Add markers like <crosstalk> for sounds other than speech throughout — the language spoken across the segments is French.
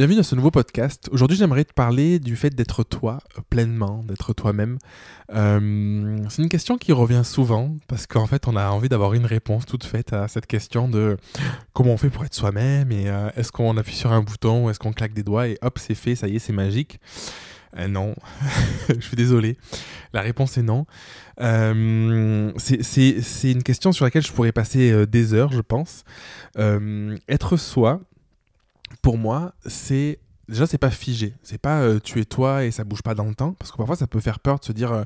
bienvenue dans ce nouveau podcast. Aujourd'hui, j'aimerais te parler du fait d'être toi euh, pleinement, d'être toi-même. Euh, c'est une question qui revient souvent parce qu'en fait, on a envie d'avoir une réponse toute faite à cette question de comment on fait pour être soi-même? et euh, est-ce qu'on appuie sur un bouton ou est-ce qu'on claque des doigts et hop, c'est fait, ça y est, c'est magique? non, <laughs> je suis désolé. La réponse est non. c'est une question sur laquelle je pourrais passer des heures, je pense. être soi, pour moi, c'est déjà c'est pas figé. C'est pas euh, tu es toi et ça bouge pas dans le temps parce que parfois ça peut faire peur de se dire euh,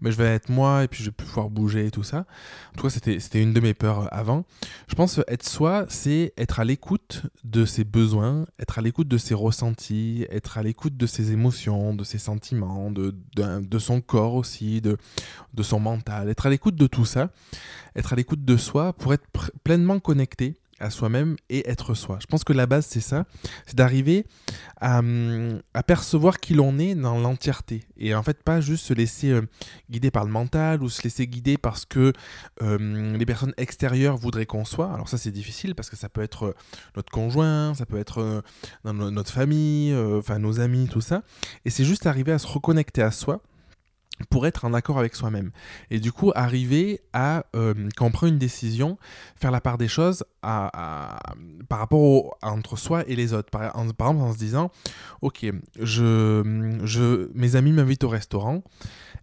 mais je vais être moi et puis je vais pouvoir bouger et tout ça. En tout cas, c'était c'était une de mes peurs euh, avant. Je pense être soi, c'est être à l'écoute de ses besoins, être à l'écoute de ses ressentis, être à l'écoute de ses émotions, de ses sentiments, de, de, de son corps aussi, de, de son mental, être à l'écoute de tout ça, être à l'écoute de soi pour être pleinement connecté à soi-même et être soi. Je pense que la base, c'est ça, c'est d'arriver à, percevoir qui l'on est dans l'entièreté. Et en fait, pas juste se laisser euh, guider par le mental ou se laisser guider parce que euh, les personnes extérieures voudraient qu'on soit. Alors ça, c'est difficile parce que ça peut être euh, notre conjoint, ça peut être notre famille, nos amis, tout ça. Et c'est juste arriver à se reconnecter à soi pour être en accord avec soi-même. Et du coup, arriver à, euh, quand on prend une décision, faire la part des choses à, par rapport entre soi et les autres. Par, exemple, en se disant, ok, je, je, mes amis m'invitent au restaurant.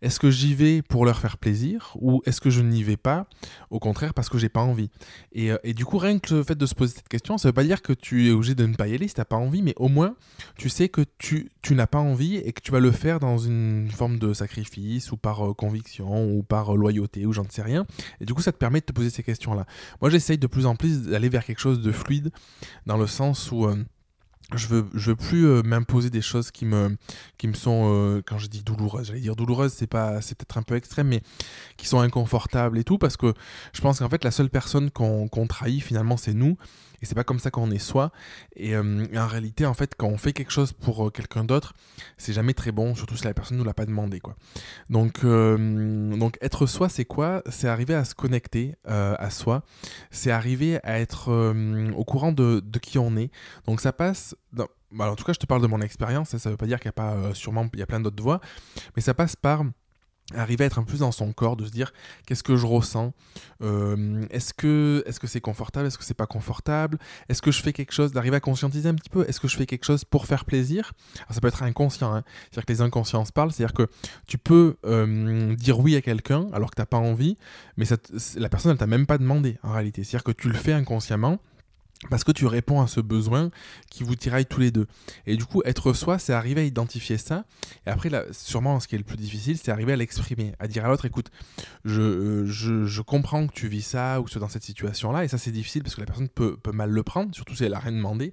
Est-ce que j'y vais pour leur faire plaisir ou est-ce que je n'y vais pas, au contraire, parce que j'ai pas envie et, euh, et, du coup, rien que le fait de se poser cette question, ça veut pas dire que tu es obligé de ne pas y aller si t'as pas envie, mais au moins, tu sais que tu, tu n'as pas envie et que tu vas le faire dans une forme de sacrifice ou par euh, conviction ou par euh, loyauté ou j'en sais rien. Et du coup, ça te permet de te poser ces questions-là. Moi, j'essaye de plus en plus d'aller vers quelque chose de fluide dans le sens où je veux je veux plus euh, m'imposer des choses qui me qui me sont euh, quand je dis douloureuses j'allais dire douloureuses c'est pas c'est peut-être un peu extrême mais qui sont inconfortables et tout parce que je pense qu'en fait la seule personne qu'on trahit finalement c'est nous et c'est pas comme ça qu'on est soi. Et, euh, en réalité, en fait, quand on fait quelque chose pour quelqu'un d'autre, c'est jamais très bon, surtout si la personne nous l'a pas demandé, quoi. Donc, donc être soi, c'est quoi? C'est arriver à se connecter à soi. C'est arriver à être au courant de, de, qui on est. Donc ça passe. Bah, en tout cas, je te parle de mon expérience. Ça, ça veut pas dire qu'il n'y a pas sûrement il y a plein d'autres voies, mais ça passe par arriver à être un peu plus dans son corps, de se dire qu'est-ce que je ressens, euh, est-ce que est-ce c'est confortable, est-ce que c'est pas confortable, est-ce que je fais quelque chose, d'arriver à conscientiser un petit peu, est-ce que je fais quelque chose pour faire plaisir? Alors, Ça peut être inconscient, hein. c'est-à-dire que les inconscients se parlent, c'est-à-dire que tu peux euh, dire oui à quelqu'un alors que t'as pas envie, mais la personne elle t'a même pas demandé en réalité, c'est-à-dire que tu le fais inconsciemment parce que tu réponds à ce besoin qui vous tiraille tous les deux. Et du coup, être soi, c'est arriver à identifier ça. Et après, là, sûrement, ce qui est le plus difficile, c'est arriver à l'exprimer, à dire à l'autre, écoute, je, euh, je, comprends que tu vis ça ou que tu es dans cette situation-là. Et ça, c'est difficile parce que la personne peut, peut, mal le prendre, surtout si elle n'a rien demandé.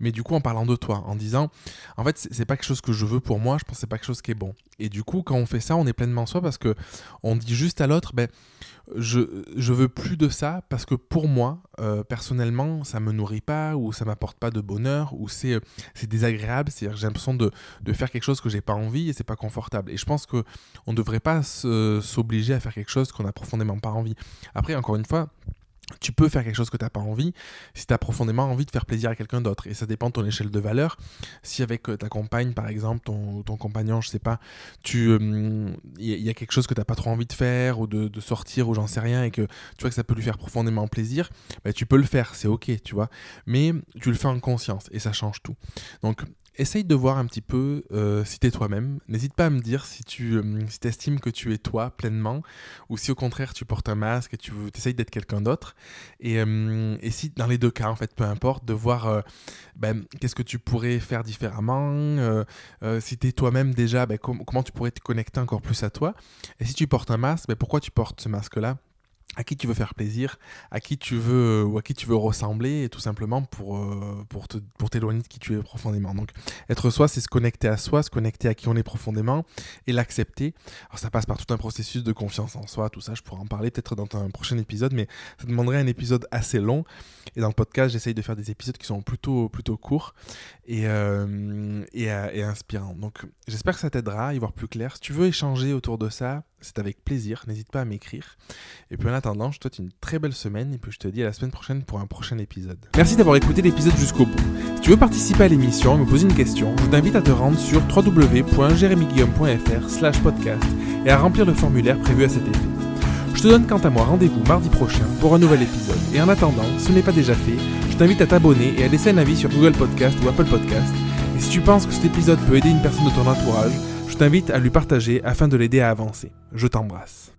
Mais du coup, en parlant de toi, en disant, en fait, c'est pas quelque chose que je veux pour moi, je pense que c'est pas quelque chose qui est bon. Et du coup, quand on fait ça, on est pleinement soi parce que on dit juste à l'autre, ben, je, je veux plus de ça parce que pour moi, euh, personnellement, ça me nourrit pas ou ça m'apporte pas de bonheur ou c'est euh, désagréable. C'est-à-dire j'ai l'impression de, de, faire quelque chose que j'ai pas envie et c'est pas confortable. Et je pense que on devrait pas s'obliger à faire quelque chose qu'on a profondément pas envie. Après, encore une fois, tu peux faire quelque chose que tu n'as pas envie si tu as profondément envie de faire plaisir à quelqu'un d'autre. Et ça dépend de ton échelle de valeur. Si avec euh, ta compagne, par exemple, ton, ton compagnon, je sais pas, tu il y, a quelque chose que tu n'as pas trop envie de faire ou de, de sortir ou j'en sais rien et que tu vois que ça peut lui faire profondément plaisir, bah, tu peux le faire, c'est ok, tu vois. Mais tu le fais en conscience et ça change tout. Donc essaye de voir un petit peu euh, si tu es toi-même. N'hésite pas à me dire si tu euh, si estimes que tu es toi pleinement ou si au contraire tu portes un masque et tu essayes d'être quelqu'un d'autre. Et, euh, et, si dans les deux cas, en fait, peu importe, de voir ben, qu'est-ce que tu pourrais faire différemment, si tu es toi-même déjà, ben, comment tu pourrais te connecter encore plus à toi. Et si tu portes un masque, ben, pourquoi tu portes ce masque-là? À qui tu veux faire plaisir, à qui tu veux ou à qui tu veux ressembler, tout simplement pour, euh, pour, te, pour t'éloigner de qui tu es profondément. Donc être soi, c'est se connecter à soi, se connecter à qui on est profondément et l'accepter. Alors ça passe par tout un processus de confiance en soi, tout ça, je pourrais en parler peut-être dans un prochain épisode, mais ça demanderait un épisode assez long. Et dans le podcast, j'essaye de faire des épisodes qui sont plutôt, plutôt courts et, euh, et, euh, et inspirants. Donc j'espère que ça t'aidera à y voir plus clair. Si tu veux échanger autour de ça, c'est avec plaisir, n'hésite pas à m'écrire. Et puis en attendant, je te souhaite une très belle semaine et puis je te dis à la semaine prochaine pour un prochain épisode. Merci d'avoir écouté l'épisode jusqu'au bout. Si tu veux participer à l'émission et me poser une question, je t'invite à te rendre sur www.jeremyguillaume.fr slash podcast et à remplir le formulaire prévu à cet effet. Je te donne quant à moi rendez-vous mardi prochain pour un nouvel épisode. Et en attendant, si ce n'est pas déjà fait, je t'invite à t'abonner et à laisser un avis sur Google Podcast ou Apple Podcast. Et si tu penses que cet épisode peut aider une personne de ton entourage, je t'invite à lui partager afin de l'aider à avancer. Je t'embrasse.